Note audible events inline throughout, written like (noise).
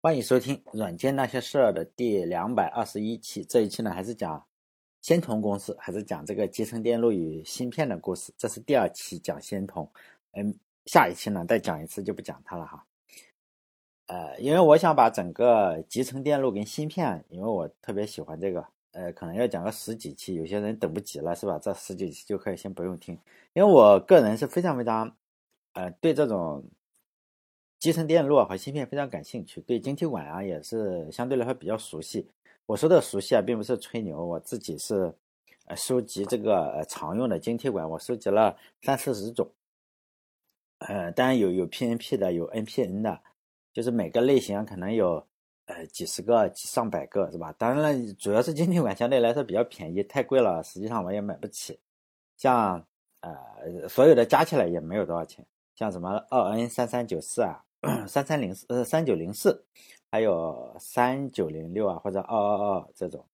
欢迎收听《软件那些事儿》的第两百二十一期。这一期呢，还是讲仙童公司，还是讲这个集成电路与芯片的故事。这是第二期讲仙童，嗯，下一期呢再讲一次就不讲它了哈。呃，因为我想把整个集成电路跟芯片，因为我特别喜欢这个，呃，可能要讲个十几期，有些人等不及了是吧？这十几期就可以先不用听，因为我个人是非常非常，呃，对这种。集成电路和芯片非常感兴趣，对晶体管啊也是相对来说比较熟悉。我说的熟悉啊，并不是吹牛，我自己是呃收集这个常用的晶体管，我收集了三四十种。呃，当然有有 PNP 的，有 NPN 的，就是每个类型可能有呃几十个、上百个，是吧？当然了，主要是晶体管相对来说比较便宜，太贵了，实际上我也买不起。像呃所有的加起来也没有多少钱，像什么二 N 三三九四啊。(clears throat) 三三零四呃三九零四，还有三九零六啊或者二二二这种，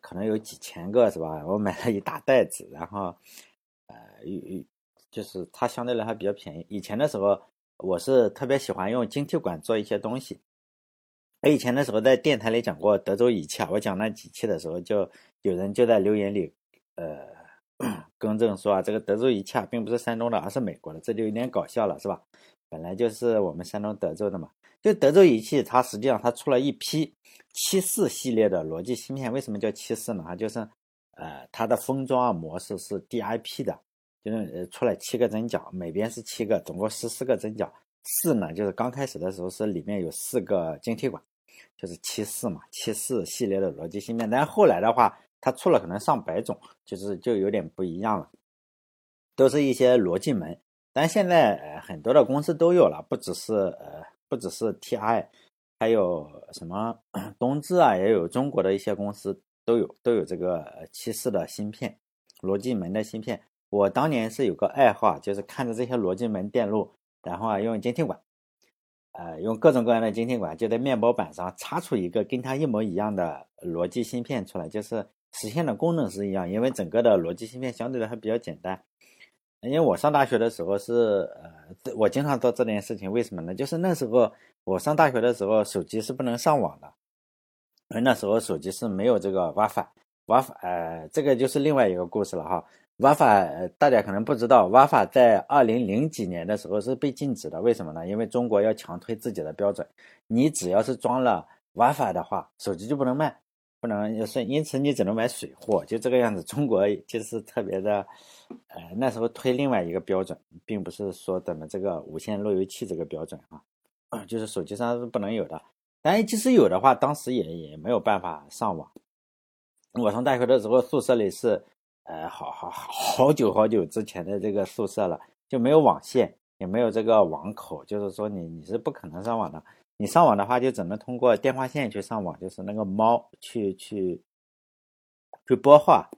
可能有几千个是吧？我买了一大袋子，然后呃有就是它相对来说比较便宜。以前的时候我是特别喜欢用晶体管做一些东西。我以前的时候在电台里讲过德州仪器啊，我讲那几期的时候就有人就在留言里呃 (clears throat) 更正说啊这个德州仪器啊并不是山东的，而是美国的，这就有点搞笑了是吧？本来就是我们山东德州的嘛，就德州仪器，它实际上它出了一批七四系列的逻辑芯片。为什么叫七四呢？它就是，呃，它的封装啊模式是 DIP 的，就是呃出来七个针脚，每边是七个，总共十四个针脚。四呢，就是刚开始的时候是里面有四个晶体管，就是七四嘛，七四系列的逻辑芯片。但是后来的话，它出了可能上百种，就是就有点不一样了，都是一些逻辑门。但现在呃很多的公司都有了，不只是呃不只是 TI，还有什么东芝啊，也有中国的一些公司都有都有这个七四的芯片，逻辑门的芯片。我当年是有个爱好，就是看着这些逻辑门电路，然后啊用晶体管，呃用各种各样的晶体管，就在面包板上插出一个跟它一模一样的逻辑芯片出来，就是实现的功能是一样，因为整个的逻辑芯片相对来说比较简单。因为我上大学的时候是呃，我经常做这件事情，为什么呢？就是那时候我上大学的时候，手机是不能上网的，因为那时候手机是没有这个 WiFi，WiFi，呃，这个就是另外一个故事了哈。WiFi，大家可能不知道，WiFi 在二零零几年的时候是被禁止的，为什么呢？因为中国要强推自己的标准，你只要是装了 WiFi 的话，手机就不能卖。不能是，因此你只能买水货，就这个样子。中国 (laughs) 就是特别的，呃，那时候推另外一个标准，并不是说咱们这个无线路由器这个标准啊，就是手机上是不能有的。但即使有的话，当时也也没有办法上网。我上大学的时候，宿舍里是，呃，好好好久好久之前的这个宿舍了，就没有网线，也没有这个网口，就是说你你是不可能上网的。你上网的话，就只能通过电话线去上网，就是那个猫去去去拨话。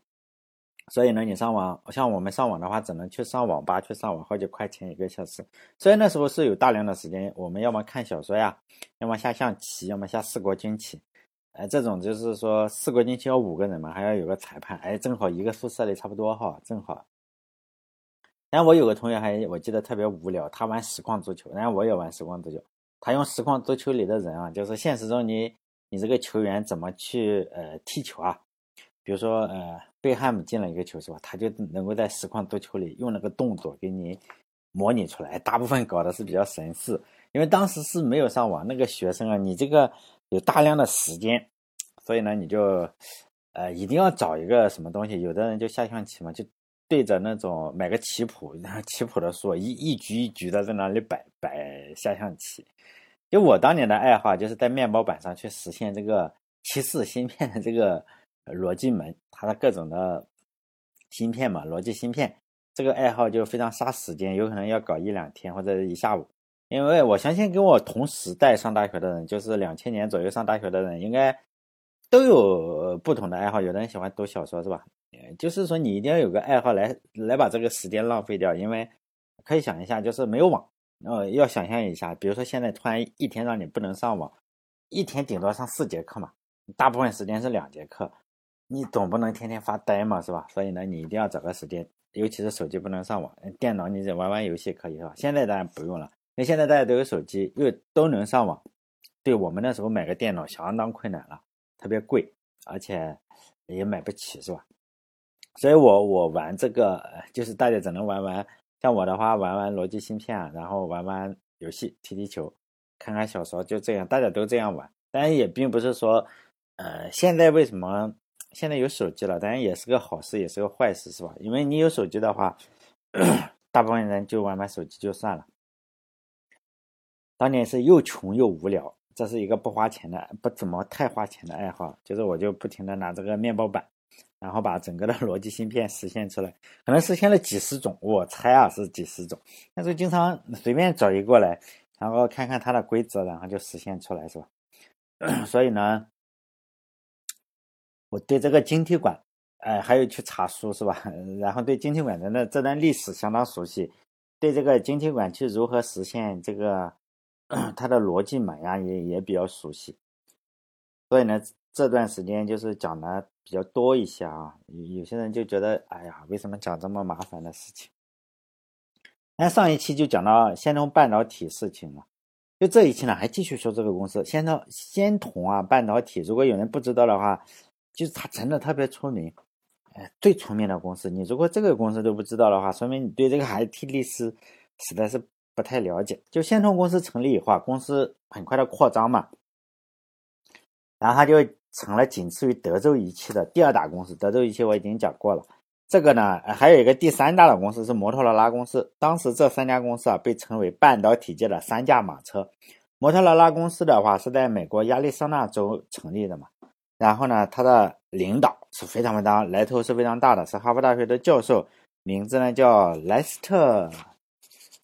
所以呢，你上网，像我们上网的话，只能去上网吧去上网，好几块钱一个小时。所以那时候是有大量的时间，我们要么看小说呀，要么下象棋，要么下四国军棋。哎，这种就是说四国军棋要五个人嘛，还要有个裁判。哎，正好一个宿舍里差不多哈，正好。但我有个同学还我记得特别无聊，他玩实况足球，然后我也玩实况足球。他用实况足球里的人啊，就是现实中你你这个球员怎么去呃踢球啊？比如说呃贝汉姆进了一个球是吧？他就能够在实况足球里用那个动作给你模拟出来。大部分搞的是比较神似，因为当时是没有上网，那个学生啊，你这个有大量的时间，所以呢你就呃一定要找一个什么东西。有的人就下象棋嘛，就对着那种买个棋谱，然 (laughs) 后棋谱的书一一局一局的在那里摆摆下象棋。就我当年的爱好，就是在面包板上去实现这个七四芯片的这个逻辑门，它的各种的芯片嘛，逻辑芯片，这个爱好就非常杀时间，有可能要搞一两天或者一下午。因为我相信跟我同时代上大学的人，就是两千年左右上大学的人，应该都有不同的爱好。有的人喜欢读小说，是吧？就是说你一定要有个爱好来来把这个时间浪费掉，因为可以想一下，就是没有网。呃，要想象一下，比如说现在突然一天让你不能上网，一天顶多上四节课嘛，大部分时间是两节课，你总不能天天发呆嘛，是吧？所以呢，你一定要找个时间，尤其是手机不能上网，电脑你玩玩游戏可以是吧？现在当然不用了，因为现在大家都有手机，又都能上网，对我们那时候买个电脑相当困难了，特别贵，而且也买不起，是吧？所以我我玩这个，就是大家只能玩玩，像我的话玩玩逻辑芯片，然后玩玩游戏，踢踢球，看看小说，就这样，大家都这样玩。当然也并不是说，呃，现在为什么现在有手机了？当然也是个好事，也是个坏事，是吧？因为你有手机的话，大部分人就玩玩手机就算了。当年是又穷又无聊，这是一个不花钱的、不怎么太花钱的爱好，就是我就不停的拿这个面包板。然后把整个的逻辑芯片实现出来，可能实现了几十种，我猜啊是几十种。但是经常随便找一个来，然后看看它的规则，然后就实现出来，是吧？(coughs) 所以呢，我对这个晶体管，哎，还有去查书，是吧？(laughs) 然后对晶体管的这段历史相当熟悉，对这个晶体管去如何实现这个 (coughs) 它的逻辑码呀，也也比较熟悉。所以呢。这段时间就是讲的比较多一些啊，有有些人就觉得，哎呀，为什么讲这么麻烦的事情？那上一期就讲到仙童半导体事情了，就这一期呢还继续说这个公司，仙童仙童啊半导体，如果有人不知道的话，就是它真的特别出名，哎，最出名的公司。你如果这个公司都不知道的话，说明你对这个 IT (laughs) 历史实在是不太了解。就仙童公司成立以后，公司很快的扩张嘛，然后他就。成了仅次于德州仪器的第二大公司。德州仪器我已经讲过了，这个呢还有一个第三大的公司是摩托罗拉公司。当时这三家公司啊被称为半导体界的三驾马车。摩托罗拉公司的话是在美国亚利桑那州成立的嘛，然后呢它的领导是非常非常来头是非常大的，是哈佛大学的教授，名字呢叫莱斯特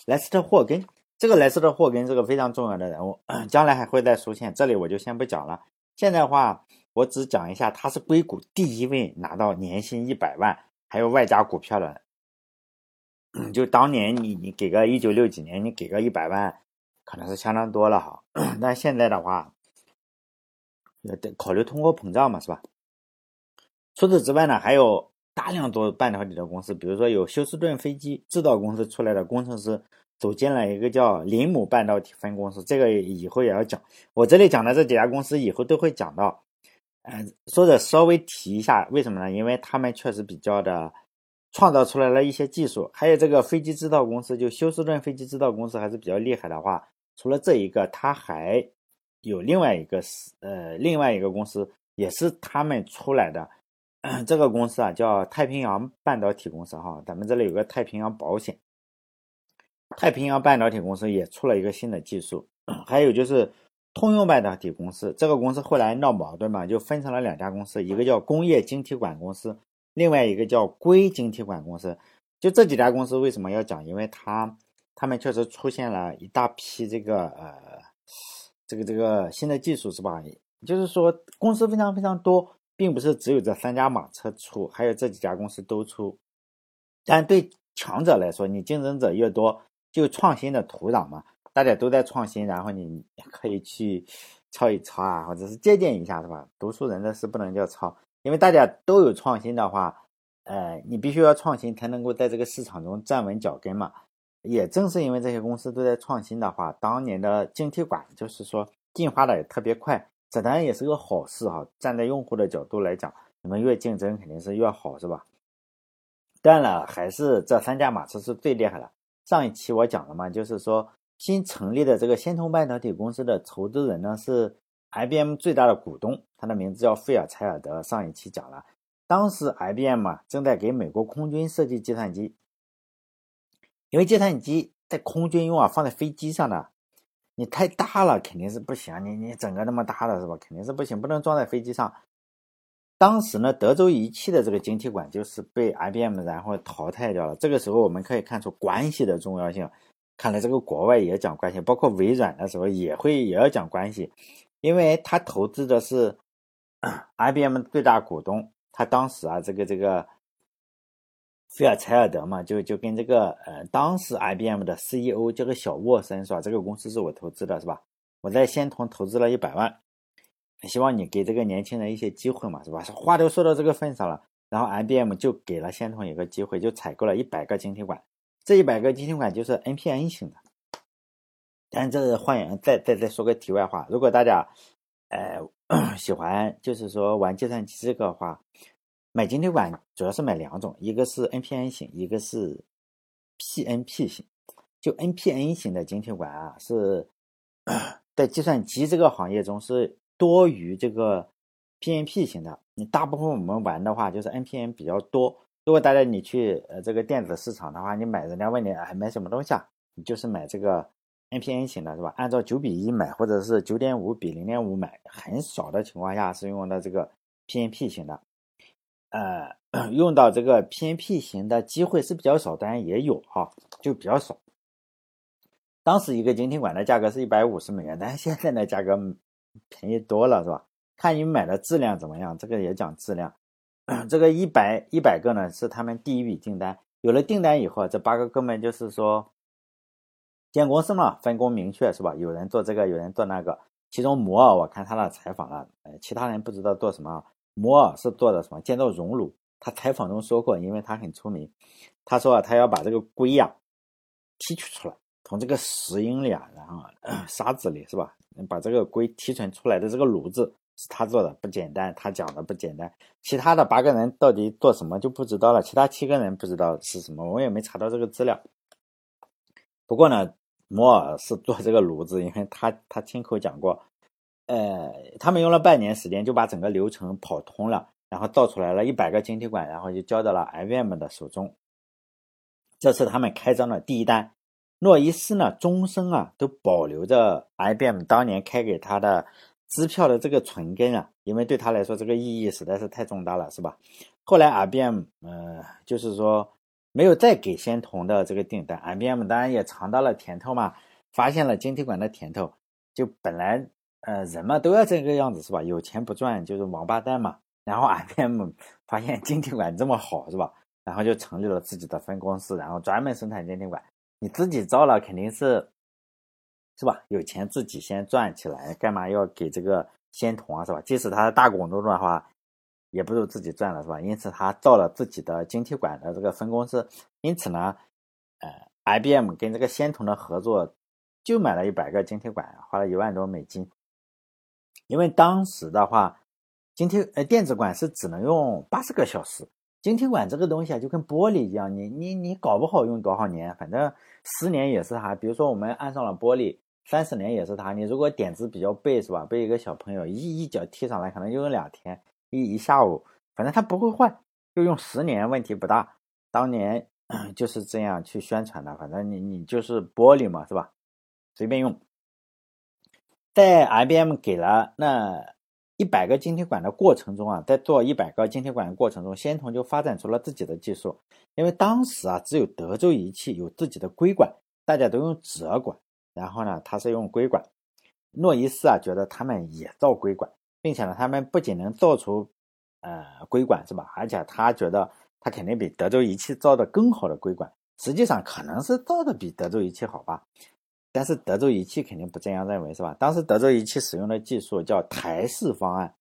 莱斯特霍根。这个莱斯特霍根是个非常重要的人物，(coughs) 将来还会再出现，这里我就先不讲了。现在话。我只讲一下，他是硅谷第一位拿到年薪一百万，还有外加股票的。就当年你你给个一九六几年，你给个一百万，可能是相当多了哈。(coughs) 但现在的话，要得考虑通货膨胀嘛，是吧？除此之外呢，还有大量做半导体的公司，比如说有休斯顿飞机制造公司出来的工程师，组建了一个叫林姆半导体分公司，这个以后也要讲。我这里讲的这几家公司，以后都会讲到。嗯，说的稍微提一下，为什么呢？因为他们确实比较的创造出来了一些技术，还有这个飞机制造公司，就休斯顿飞机制造公司还是比较厉害的话，除了这一个，他还有另外一个是呃另外一个公司也是他们出来的，(clears throat) 这个公司啊叫太平洋半导体公司哈，咱们这里有个太平洋保险，太平洋半导体公司也出了一个新的技术，还有就是。通用半导体公司这个公司后来闹矛盾嘛，就分成了两家公司，一个叫工业晶体管公司，另外一个叫硅晶体管公司。就这几家公司为什么要讲？因为它他们确实出现了一大批这个呃这个这个新的技术，是吧？就是说公司非常非常多，并不是只有这三家马车出，还有这几家公司都出。但对强者来说，你竞争者越多，就创新的土壤嘛。大家都在创新，然后你可以去抄一抄啊，或者是借鉴一下，是吧？读书人的事不能叫抄，因为大家都有创新的话，呃，你必须要创新才能够在这个市场中站稳脚跟嘛。也正是因为这些公司都在创新的话，当年的晶体管就是说进化的也特别快，这当然也是个好事哈。站在用户的角度来讲，你们越竞争肯定是越好，是吧？当然了，还是这三驾马车是最厉害的。上一期我讲了嘛，就是说。新成立的这个仙童半导体公司的投资人呢是 IBM 最大的股东，他的名字叫费尔柴尔德。上一期讲了，当时 IBM 啊正在给美国空军设计计算机，因为计算机在空军用啊，放在飞机上的，你太大了肯定是不行，你你整个那么大的是吧？肯定是不行，不能装在飞机上。当时呢，德州仪器的这个晶体管就是被 IBM 然后淘汰掉了。这个时候我们可以看出关系的重要性。看来这个国外也讲关系，包括微软的时候也会也要讲关系，因为他投资的是 (clears throat) IBM 最大股东，他当时啊这个这个菲尔柴尔德嘛，就就跟这个呃当时 IBM 的 CEO 叫个小沃森是吧？这个公司是我投资的是吧？我在仙童投资了一百万，希望你给这个年轻人一些机会嘛是吧？话都说到这个份上了，然后 IBM 就给了仙童一个机会，就采购了一百个晶体管。这一百个晶体管就是 NPN 型的，但这是换言再再再说个题外话，如果大家呃喜欢就是说玩计算机这个话，买晶体管主要是买两种，一个是 NPN 型，一个是 PNP 型。就 NPN 型的晶体管啊，是在计算机这个行业中是多于这个 PNP 型的。你大部分我们玩的话，就是 NPN 比较多。如果大家你去呃这个电子市场的话，你买人家问你哎买什么东西啊？你就是买这个 NPN 型的是吧？按照九比一买，或者是九点五比零点五买，很少的情况下是用的这个 PNP 型的。呃，(coughs) 用到这个 PNP 型的机会是比较少，当然也有哈，就比较少。当时一个晶体管的价格是一百五十美元，但是现在的价格便宜多了，是吧？看你买的质量怎么样，这个也讲质量。(clears throat) 这个一百一百个呢是他们第一笔订单，有了订单以后啊，这八个哥们就是说，建公司嘛，分工明确，是吧？有人做这个，有人做那个。其中摩尔，我看他的采访了，呃，其他人不知道做什么。摩尔是做的什么？建造熔炉。他采访中说过，因为他很出名，他说啊他要把这个硅呀提取出来。从这个石英里啊，然后 (clears throat) 沙子里是吧？把这个硅提纯出来的这个炉子是他做的，不简单。他讲的不简单。其他的八个人到底做什么就不知道了。其他七个人不知道是什么，我也没查到这个资料。不过呢，摩尔是做这个炉子，因为他他亲口讲过，呃，他们用了半年时间就把整个流程跑通了，然后造出来了一百个晶体管，然后就交到了 IBM 的手中。这是他们开张的第一单。诺伊斯呢，终生啊都保留着 IBM 当年开给他的支票的这个存根啊，因为对他来说这个意义实在是太重大了，是吧？后来 IBM 呃，就是说没有再给仙童的这个订单，IBM 当然也尝到了甜头嘛，发现了晶体管的甜头，就本来呃人嘛都要这个样子是吧？有钱不赚就是王八蛋嘛。然后 IBM (laughs) 发现晶体管这么好是吧？然后就成立了自己的分公司，然后专门生产晶体管。你自己造了肯定是，是吧？有钱自己先赚起来，干嘛要给这个仙童啊？是吧？即使他是大股东的话，也不如自己赚了，是吧？因此他造了自己的晶体管的这个分公司。因此呢，呃，IBM 跟这个仙童的合作，就买了一百个晶体管，花了一万多美金。因为当时的话，晶体呃电子管是只能用八十个小时。晶体管这个东西啊，就跟玻璃一样，你你你搞不好用多少年，反正十年也是哈。比如说我们安上了玻璃，三十年也是它。你如果点子比较背是吧？被一个小朋友一一脚踢上来，可能用两天，一一下午，反正它不会坏，就用十年问题不大。当年 (clears throat) 就是这样去宣传的，反正你你就是玻璃嘛是吧？随便用。在 IBM 给了那。一百个晶体管的过程中啊，在做一百个晶体管的过程中，仙童就发展出了自己的技术。因为当时啊，只有德州仪器有自己的硅管，大家都用锗管。然后呢，他是用硅管。诺伊斯啊，觉得他们也造硅管，并且呢，他们不仅能造出呃硅管是吧？而且他觉得他肯定比德州仪器造的更好的硅管。实际上可能是造的比德州仪器好吧。但是德州仪器肯定不这样认为，是吧？当时德州仪器使用的技术叫台式方案，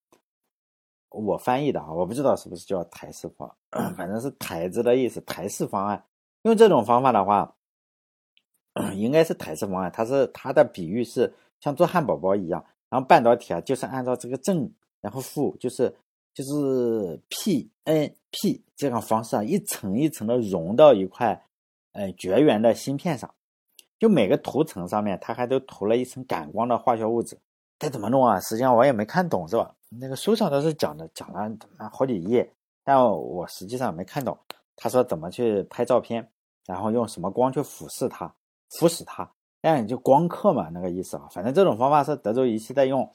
我翻译的啊，我不知道是不是叫台式方，(coughs) 反正是台子的意思。台式方案用这种方法的话，(clears throat) 应该是台式方案。它是它的比喻是像做汉堡包一样，然后半导体啊就是按照这个正然后负，就是就是 P N P 这样方式啊，一层一层的融到一块呃绝缘的芯片上。就每个涂层上面，它还都涂了一层感光的化学物质。这怎么弄啊？实际上我也没看懂，是吧？那个书上都是讲的，讲了好几页，但我实际上没看懂。他说怎么去拍照片，然后用什么光去俯视它、腐蚀它，但就光刻嘛，那个意思啊。反正这种方法是德州仪器在用。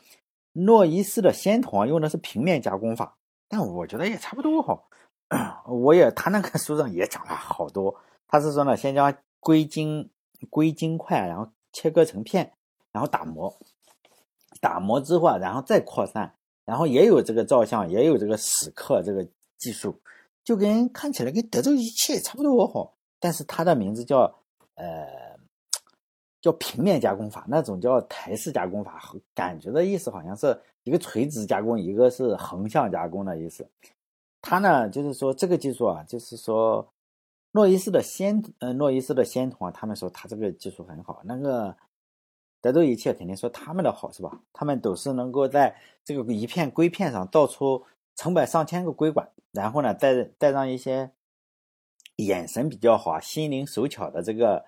诺伊斯的仙童用的是平面加工法，但我觉得也差不多哈。我也他那个书上也讲了好多，他是说呢，先将硅晶。硅晶块，然后切割成片，然后打磨，打磨之后啊，然后再扩散，然后也有这个照相，也有这个蚀刻这个技术，就跟看起来跟德州仪器差不多哈，但是它的名字叫呃叫平面加工法，那种叫台式加工法，感觉的意思好像是一个垂直加工，一个是横向加工的意思。它呢就是说这个技术啊，就是说。诺伊斯的仙，呃，诺伊斯的仙童啊，他们说他这个技术很好。那个德州仪器肯定说他们的好是吧？他们都是能够在这个一片硅片上造出成百上千个硅管，然后呢，再再让一些眼神比较好、心灵手巧的这个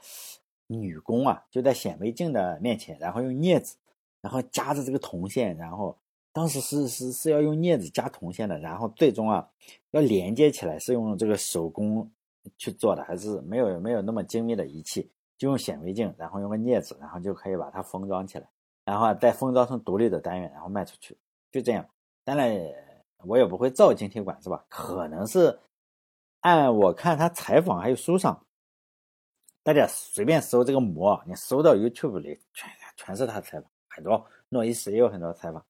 女工啊，就在显微镜的面前，然后用镊子，然后夹着这个铜线，然后当时是是是要用镊子夹铜线的，然后最终啊要连接起来是用这个手工去做的，还是没有没有那么精密的仪器。就用显微镜，然后用个镊子，然后就可以把它封装起来，然后再封装成独立的单元，然后卖出去，就这样。当然，我也不会造晶体管，是吧？可能是按我看他采访还有书上，大家随便搜这个膜，你搜到 YouTube 里全全是他的采访，很多诺伊斯也有很多采访。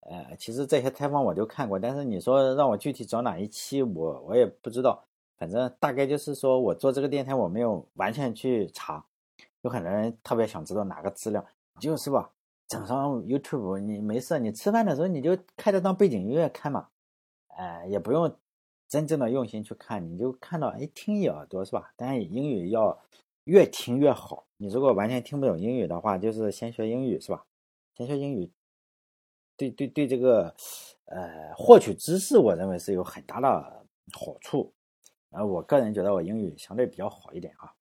呃，其实这些采访我都看过，但是你说让我具体找哪一期，我我也不知道。反正大概就是说我做这个电台，我没有完全去查。有很多人特别想知道哪个资料，就是吧，整上 YouTube，你没事，你吃饭的时候你就开着当背景音乐看嘛，哎，也不用真正的用心去看，你就看到哎听一耳朵是吧？但是英语要越听越好，你如果完全听不懂英语的话，就是先学英语是吧？先学英语，对对对，这个呃获取知识，我认为是有很大的好处。啊，我个人觉得我英语相对比较好一点啊。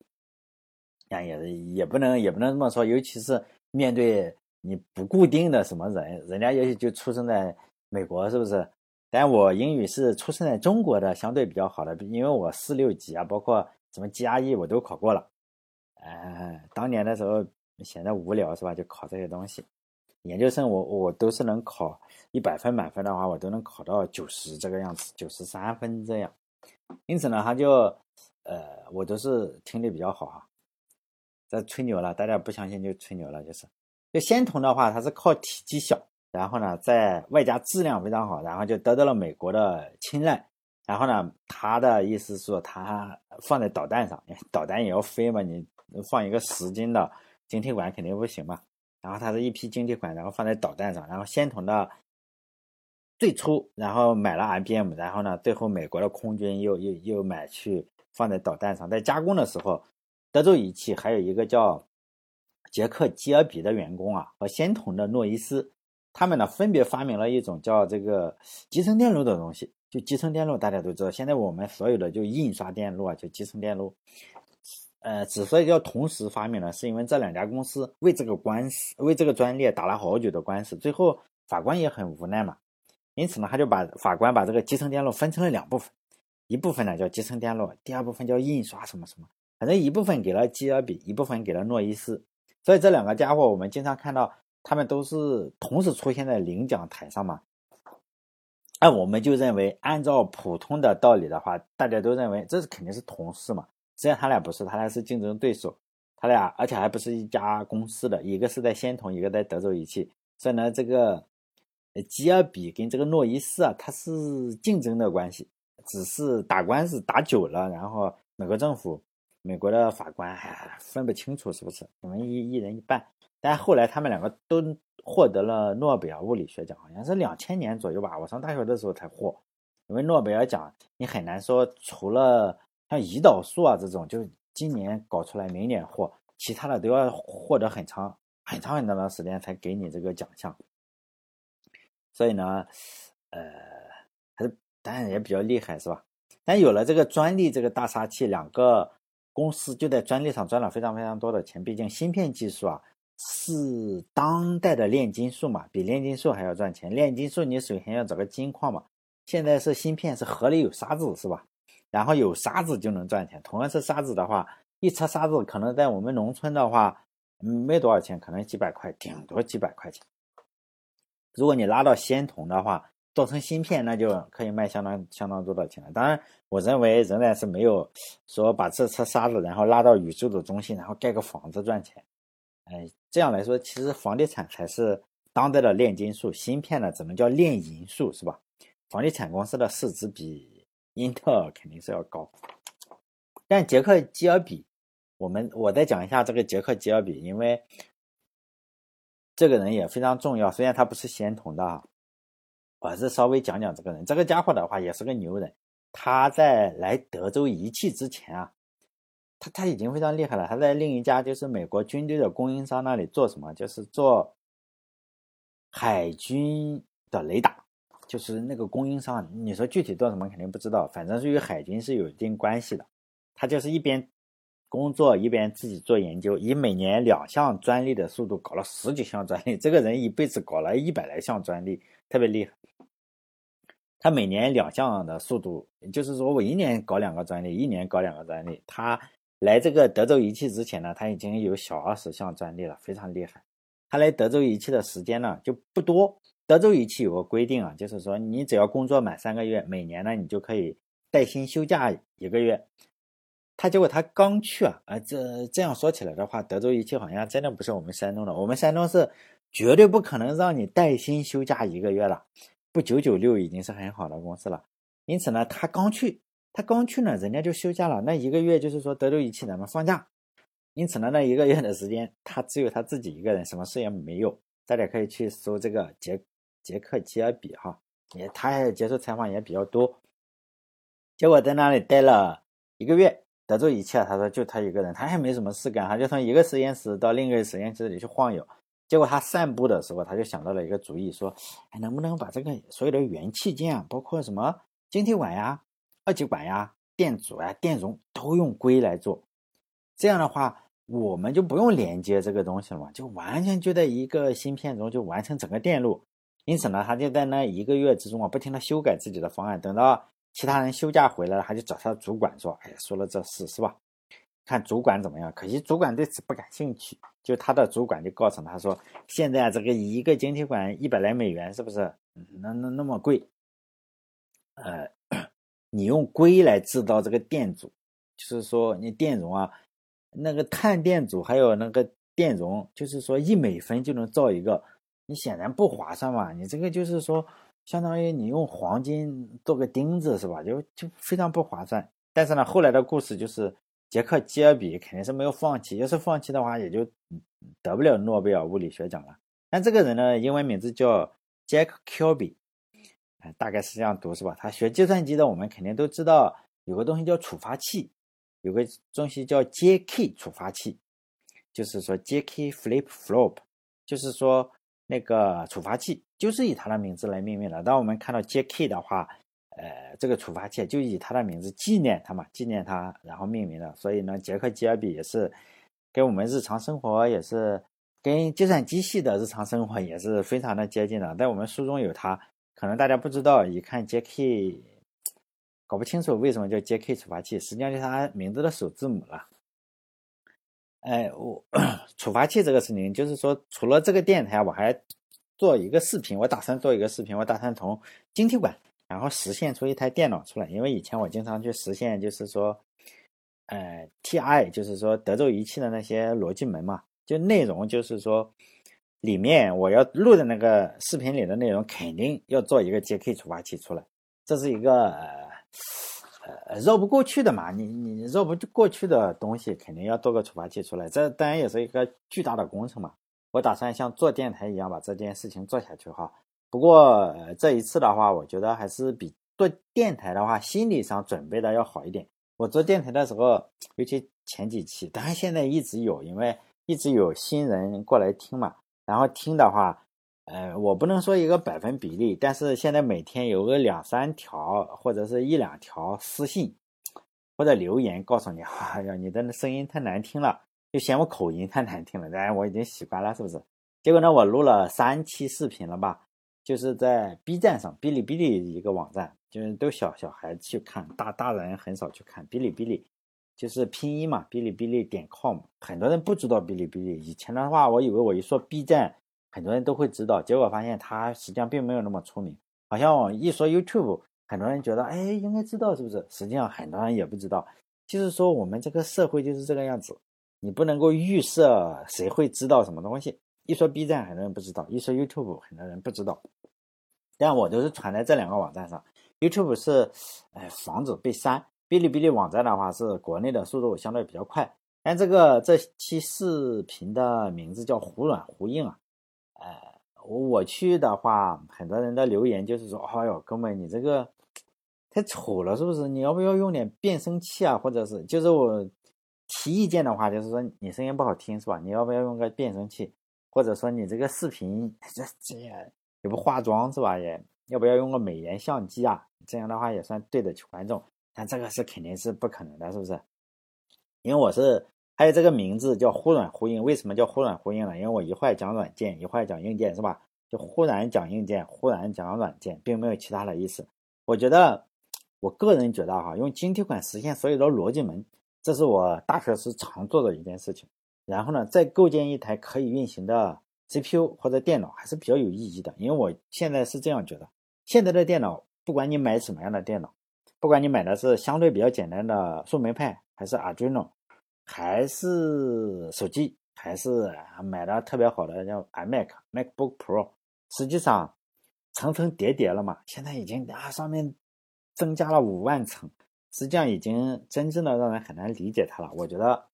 也也不能也不能这么说，尤其是面对你不固定的什么人，人家也许就出生在美国，是不是？但我英语是出生在中国的，相对比较好的，因为我四六级啊，包括什么 GRE 我都考过了。哎，当年的时候闲得无聊是吧？就考这些东西。研究生我我都是能考一百分满分的话，我都能考到九十这个样子，九十三分这样。因此呢，他就呃，我都是听力比较好啊。这吹牛了，大家不相信就吹牛了，就是。就仙童的话，它是靠体积小，然后呢，在外加质量非常好，然后就得到了美国的青睐。然后呢，他的意思是说，他放在导弹上，导弹也要飞嘛，你放一个十斤的晶体管肯定不行嘛。然后它是一批晶体管，然后放在导弹上。然后仙童的最初，然后买了 IBM，然后呢，最后美国的空军又又又买去放在导弹上，在加工的时候。德州仪器还有一个叫杰克基尔比的员工啊，和仙童的诺伊斯，他们呢分别发明了一种叫这个集成电路的东西。就集成电路，大家都知道，现在我们所有的就印刷电路啊，就集成电路。呃，之所以叫同时发明呢，是因为这两家公司为这个官司，为这个专利打了好久的官司，最后法官也很无奈嘛。因此呢，他就把法官把这个集成电路分成了两部分，一部分呢叫集成电路，第二部分叫印刷什么什么。反正一部分给了基尔比，一部分给了诺伊斯，所以这两个家伙我们经常看到他们都是同时出现在领奖台上嘛。那我们就认为，按照普通的道理的话，大家都认为这是肯定是同事嘛。实际上他俩不是，他俩是竞争对手，他俩而且还不是一家公司的，一个是在仙童，一个在德州仪器。所以呢，这个吉尔比跟这个诺伊斯啊，他是竞争的关系，只是打官司打久了，然后美国政府。美国的法官还分不清楚是不是，我们一一人一半。但后来他们两个都获得了诺贝尔物理学奖，好像是两千年左右吧。我上大学的时候才获，因为诺贝尔奖你很难说，除了像胰岛素啊这种，就是今年搞出来，明年获，其他的都要获得很长很长很长的时间才给你这个奖项。所以呢，呃，还是当然也比较厉害，是吧？但有了这个专利，这个大杀器，两个。公司就在专利上赚了非常非常多的钱，毕竟芯片技术啊是当代的炼金术嘛，比炼金术还要赚钱。炼金术你首先要找个金矿嘛，现在是芯片是河里有沙子是吧？然后有沙子就能赚钱。同样是沙子的话，一车沙子可能在我们农村的话没多少钱，可能几百块，顶多几百块钱。如果你拉到仙童的话，做成芯片，那就可以卖相当相当多的钱了。当然，我认为仍然是没有说把这车沙子然后拉到宇宙的中心，然后盖个房子赚钱。哎，这样来说，其实房地产才是当代的炼金术，芯片呢只能叫炼银术，是吧？房地产公司的市值比英特尔肯定是要高。但杰克基尔比，我们我再讲一下这个杰克基尔比，因为这个人也非常重要，虽然他不是仙童的。我是稍微讲讲这个人，这个家伙的话也是个牛人。他在来德州仪器之前啊，他他已经非常厉害了。他在另一家就是美国军队的供应商那里做什么？就是做海军的雷达，就是那个供应商。你说具体做什么肯定不知道，反正是与海军是有一定关系的。他就是一边工作一边自己做研究，以每年两项专利的速度搞了十几项专利。这个人一辈子搞了一百来项专利，特别厉害。他每年两项的速度，就是说我一年搞两个专利，一年搞两个专利。他来这个德州仪器之前呢，他已经有小二十项专利了，非常厉害。他来德州仪器的时间呢就不多。德州仪器有个规定啊，就是说你只要工作满三个月，每年呢你就可以带薪休假一个月。他结果他刚去啊，啊这这样说起来的话，德州仪器好像真的不是我们山东的，我们山东是绝对不可能让你带薪休假一个月的。不九九六已经是很好的公司了，因此呢，他刚去，他刚去呢，人家就休假了。那一个月就是说德州仪器咱们放假，因此呢，那一个月的时间，他只有他自己一个人，什么事也没有。大家可以去搜这个杰杰克基尔比哈，也他也接受采访也比较多。结果在那里待了一个月，德州仪器啊，他说就他一个人，他也没什么事干，他就从一个实验室到另一个实验室里去晃悠。结果他散步的时候，他就想到了一个主意，说：“哎，能不能把这个所有的元器件啊，包括什么晶体管呀、二极管呀、电阻啊、电容，都用硅来做？这样的话，我们就不用连接这个东西了嘛，就完全就在一个芯片中就完成整个电路。因此呢，他就在那一个月之中啊，不停的修改自己的方案。等到其他人休假回来了，他就找他的主管说：‘哎呀，说了这事是吧？’看主管怎么样？可惜主管对此不感兴趣。就他的主管就告诉他说：“现在这个一个晶体管一百来美元，是不是？那那那么贵？呃，你用硅来制造这个电阻，就是说你电容啊，那个碳电阻还有那个电容，就是说一美分就能造一个，你显然不划算嘛。你这个就是说，相当于你用黄金做个钉子，是吧？就就非常不划算。但是呢，后来的故事就是。”杰克基尔比肯定是没有放弃，要是放弃的话，也就得不了诺贝尔物理学奖了。但这个人呢，英文名字叫 Jack Kilby，大概是这样读是吧？他学计算机的，我们肯定都知道有个东西叫触发器，有个东西叫 JK 触发器，就是说 JK Flip Flop，就是说那个触发器就是以他的名字来命名的。当我们看到 JK 的话，呃，这个触发器就以他的名字纪念他嘛，纪念他，然后命名的。所以呢，杰克吉尔比也是跟我们日常生活也是跟计算机系的日常生活也是非常的接近的。在我们书中有他，可能大家不知道，一看 J.K. 搞不清楚为什么叫 J.K. 触发器，实际上就是他名字的首字母了。哎，我触发器这个事情，就是说除了这个电台，我还做一个视频，我打算做一个视频，我打算从晶体管。然后实现出一台电脑出来，因为以前我经常去实现，就是说，呃，TI，就是说德州仪器的那些逻辑门嘛，就内容就是说，里面我要录的那个视频里的内容，肯定要做一个 JK 触发器出来，这是一个呃呃绕不过去的嘛，你你绕不过去的东西，肯定要做个处罚器出来，这当然也是一个巨大的工程嘛。我打算像做电台一样把这件事情做下去哈。不过这一次的话，我觉得还是比做电台的话，心理上准备的要好一点。我做电台的时候，尤其前几期，当然现在一直有，因为一直有新人过来听嘛。然后听的话，呃，我不能说一个百分比例，但是现在每天有个两三条或者是一两条私信或者留言，告诉你，(laughs) 哎呀，你的声音太难听了，就嫌我口音太难听了。当然我已经习惯了，是不是？结果呢，我录了三期视频了吧？就是在 B 站上，哔哩哔哩一个网站，就是都小小孩去看，大大人很少去看。哔哩哔哩就是拼音嘛，哔哩哔哩点 com，很多人不知道哔哩哔哩。以前的话，我以为我一说 B 站，很多人都会知道，结果发现它实际上并没有那么出名。好像我一说 YouTube，很多人觉得，哎，应该知道是不是？实际上很多人也不知道。就是说，我们这个社会就是这个样子，你不能够预设谁会知道什么东西。一说 B 站，很多人不知道；一说 YouTube，很多人不知道。但我都是传在这两个网站上。YouTube 是，哎，防止被删。哔哩哔哩网站的话，是国内的速度相对比较快。但这个这期视频的名字叫“胡软胡硬”啊。哎，我去的话，很多人的留言就是说：“哎呦，哥们，你这个太丑了，是不是？你要不要用点变声器啊？或者是，就是我。”提意见的话，就是说你声音不好听是吧？你要不要用个变声器？或者说你这个视频这这也不化妆是吧？也要不要用个美颜相机啊？这样的话也算对得起观众。但这个是肯定是不可能的，是不是？因为我是还有这个名字叫忽软忽硬，为什么叫忽软忽硬呢？因为我一会儿讲软件，一会儿讲硬件，是吧？就忽然讲硬件，忽然讲软件，并没有其他的意思。我觉得，我个人觉得哈，用晶体管实现所有的逻辑门，这是我大学时常做的一件事情。然后呢，再构建一台可以运行的 CPU 或者电脑，还是比较有意义的。因为我现在是这样觉得，现在的电脑，不管你买什么样的电脑，不管你买的是相对比较简单的树莓派，还是 Arduino，还是手机，还是买的特别好的叫 iMac、MacBook Pro，实际上层层叠叠了嘛。现在已经啊，上面增加了五万层，实际上已经真正的让人很难理解它了。我觉得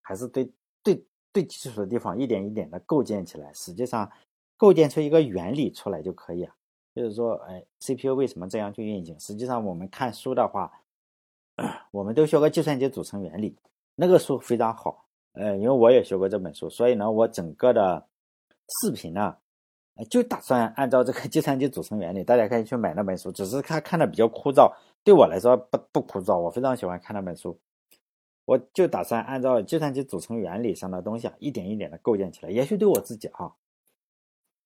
还是对。对最基础的地方，一点一点的构建起来，实际上构建出一个原理出来就可以啊。就是说，哎，CPU 为什么这样去运行？实际上，我们看书的话，(coughs) 我们都学过计算机组成原理，那个书非常好。呃，因为我也学过这本书，所以呢，我整个的视频呢，就打算按照这个 (laughs) 计算机组成原理，大家可以去买那本书。只是他看的比较枯燥，对我来说不不枯燥，我非常喜欢看那本书。我就打算按照计算机组成原理上的东西啊，一点一点的构建起来。也许对我自己哈，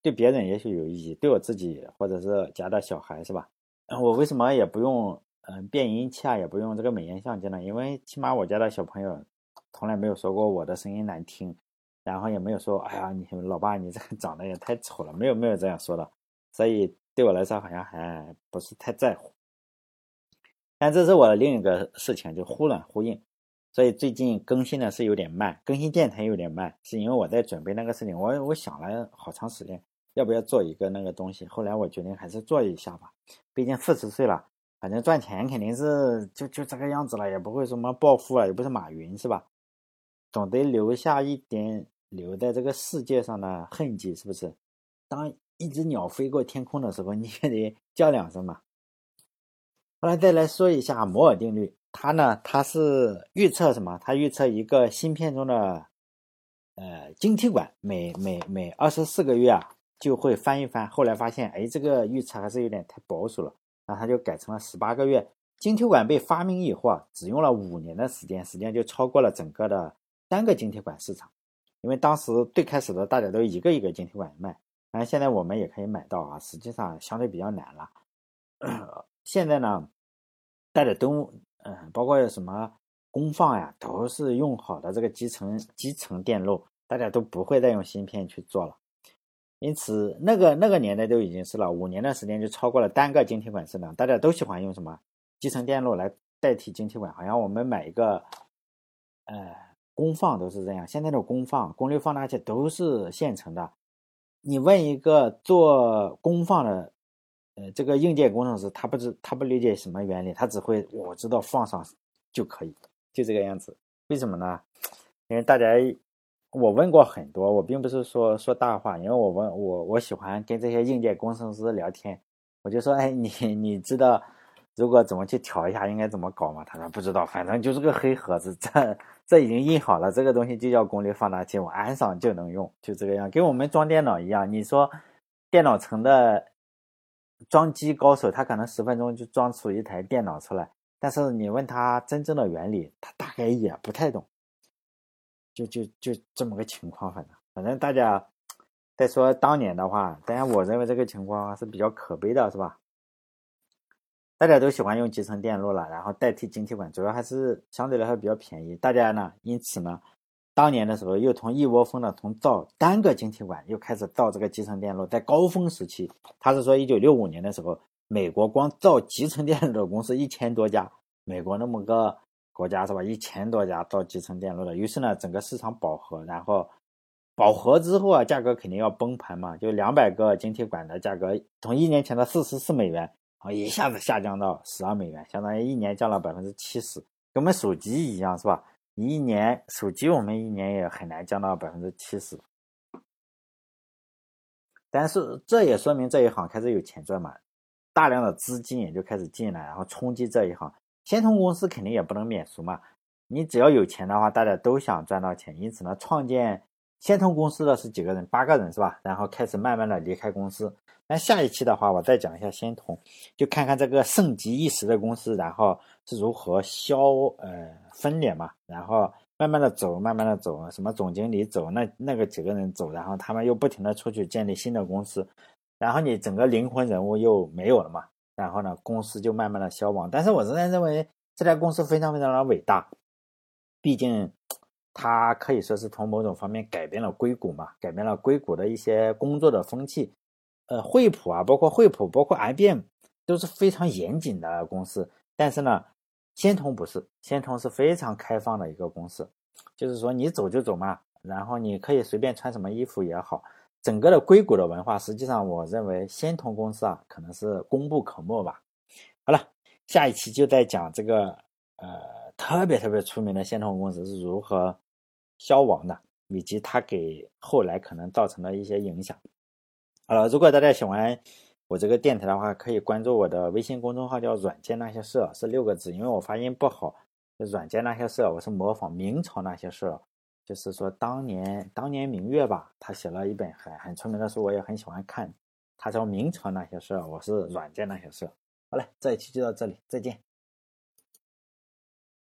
对别人也许有意义，对我自己或者是家的小孩是吧？我为什么也不用嗯变音器啊，也不用这个美颜相机了？因为起码我家的小朋友从来没有说过我的声音难听，然后也没有说哎呀你老爸你这个长得也太丑了，没有没有这样说的，所以对我来说好像还不是太在乎。但这是我的另一个事情，就忽软忽硬。所以最近更新的是有点慢，更新电台有点慢，是因为我在准备那个事情。我我想了好长时间，要不要做一个那个东西。后来我决定还是做一下吧，毕竟四十岁了，反正赚钱肯定是就就这个样子了，也不会什么暴富啊，也不是马云是吧？总得留下一点留在这个世界上的痕迹，是不是？当一只鸟飞过天空的时候，你也得叫两声嘛。后来再来说一下摩尔定律。它呢？它是预测什么？它预测一个芯片中的，呃，晶体管每每每二十四个月啊就会翻一番。后来发现，哎，这个预测还是有点太保守了，那他就改成了十八个月。晶体管被发明以后啊，只用了五年的时间，时间就超过了整个的单个晶体管市场。因为当时最开始的大家都一个一个晶体管卖，但现在我们也可以买到啊，实际上相对比较难了。现在呢，大家都。嗯，包括什么功放呀，都是用好的这个集成集成电路，大家都不会再用芯片去做了。因此，那个那个年代就已经是了，五年的时间就超过了单个晶体管市场，大家都喜欢用什么集成电路来代替晶体管。好像我们买一个，呃，功放都是这样。现在的功放、功率放大器都是现成的。你问一个做功放的。呃，这个硬件工程师他不知他不理解什么原理，他只会我知道放上就可以，就这个样子。为什么呢？因为大家我问过很多，我并不是说说大话，因为我问我我喜欢跟这些硬件工程师聊天，我就说，哎，你 (laughs) 你知道如果怎么去调一下应该怎么搞吗？他说不知道，反正就是个黑盒子，(laughs) 这这已经印好了，这个东西就叫功率放大器，我安上就能用，就这个样，跟我们装电脑一样。你说电脑城的。装机高手，他可能十分钟就装出一台电脑出来，但是你问他真正的原理，他大概也不太懂，就就就这么个情况。反正反正大家再说当年的话，当然我认为这个情况是比较可悲的，是吧？大家都喜欢用集成电路了，然后代替晶体管，主要还是相对来说比较便宜。大家呢，因此呢。当年的时候，又从一窝蜂的从造单个晶体管，又开始造这个集成电路。在高峰时期，他是说一九六五年的时候，美国光造集成电路的公司一千多家，美国那么个国家是吧？一千多家造集成电路的。于是呢，整个市场饱和，然后饱和之后啊，价格肯定要崩盘嘛。就两百个晶体管的价格，从一年前的四十四美元啊，一下子下降到十二美元，相当于一年降了百分之七十，跟我们手机一样是吧？一年手机我们一年也很难降到百分之七十，但是这也说明这一行开始有钱赚嘛，大量的资金也就开始进来，然后冲击这一行。先通公司肯定也不能免俗嘛，你只要有钱的话，大家都想赚到钱，因此呢，创建先通公司的是几个人？八个人是吧？然后开始慢慢的离开公司。那下一期的话，我再讲一下先通，就看看这个盛极一时的公司，然后是如何消呃分裂嘛，然后慢慢的走，慢慢的走，什么总经理走，那那个几个人走，然后他们又不停的出去建立新的公司，然后你整个灵魂人物又没有了嘛，然后呢，公司就慢慢的消亡。但是我仍然认为这家公司非常非常的伟大。毕竟，(tsk) 它可以说是从某种方面改变了硅谷嘛，改变了硅谷的一些工作的风气。呃，惠普啊，包括惠普，包括 IBM，都是非常严谨的公司。但是呢，仙童不是，仙童是非常开放的一个公司，就是说你走就走嘛，然后你可以随便穿什么衣服也好。整个的硅谷的文化，实际上我认为仙童公司啊，可能是功不可没吧。好了，下一期就在讲这个呃。特别特别出名的仙童公司是如何消亡的，以及它给后来可能造成的一些影响。好了，如果大家喜欢我这个电台的话，可以关注我的微信公众号，叫“软件那些事”，是六个字。因为我发音不好，“软件那些事”，我是模仿明朝那些事，就是说当年当年明月吧，他写了一本很很出名的书，我也很喜欢看。他说明朝那些事，我是软件那些事。好嘞，这一期就到这里，再见。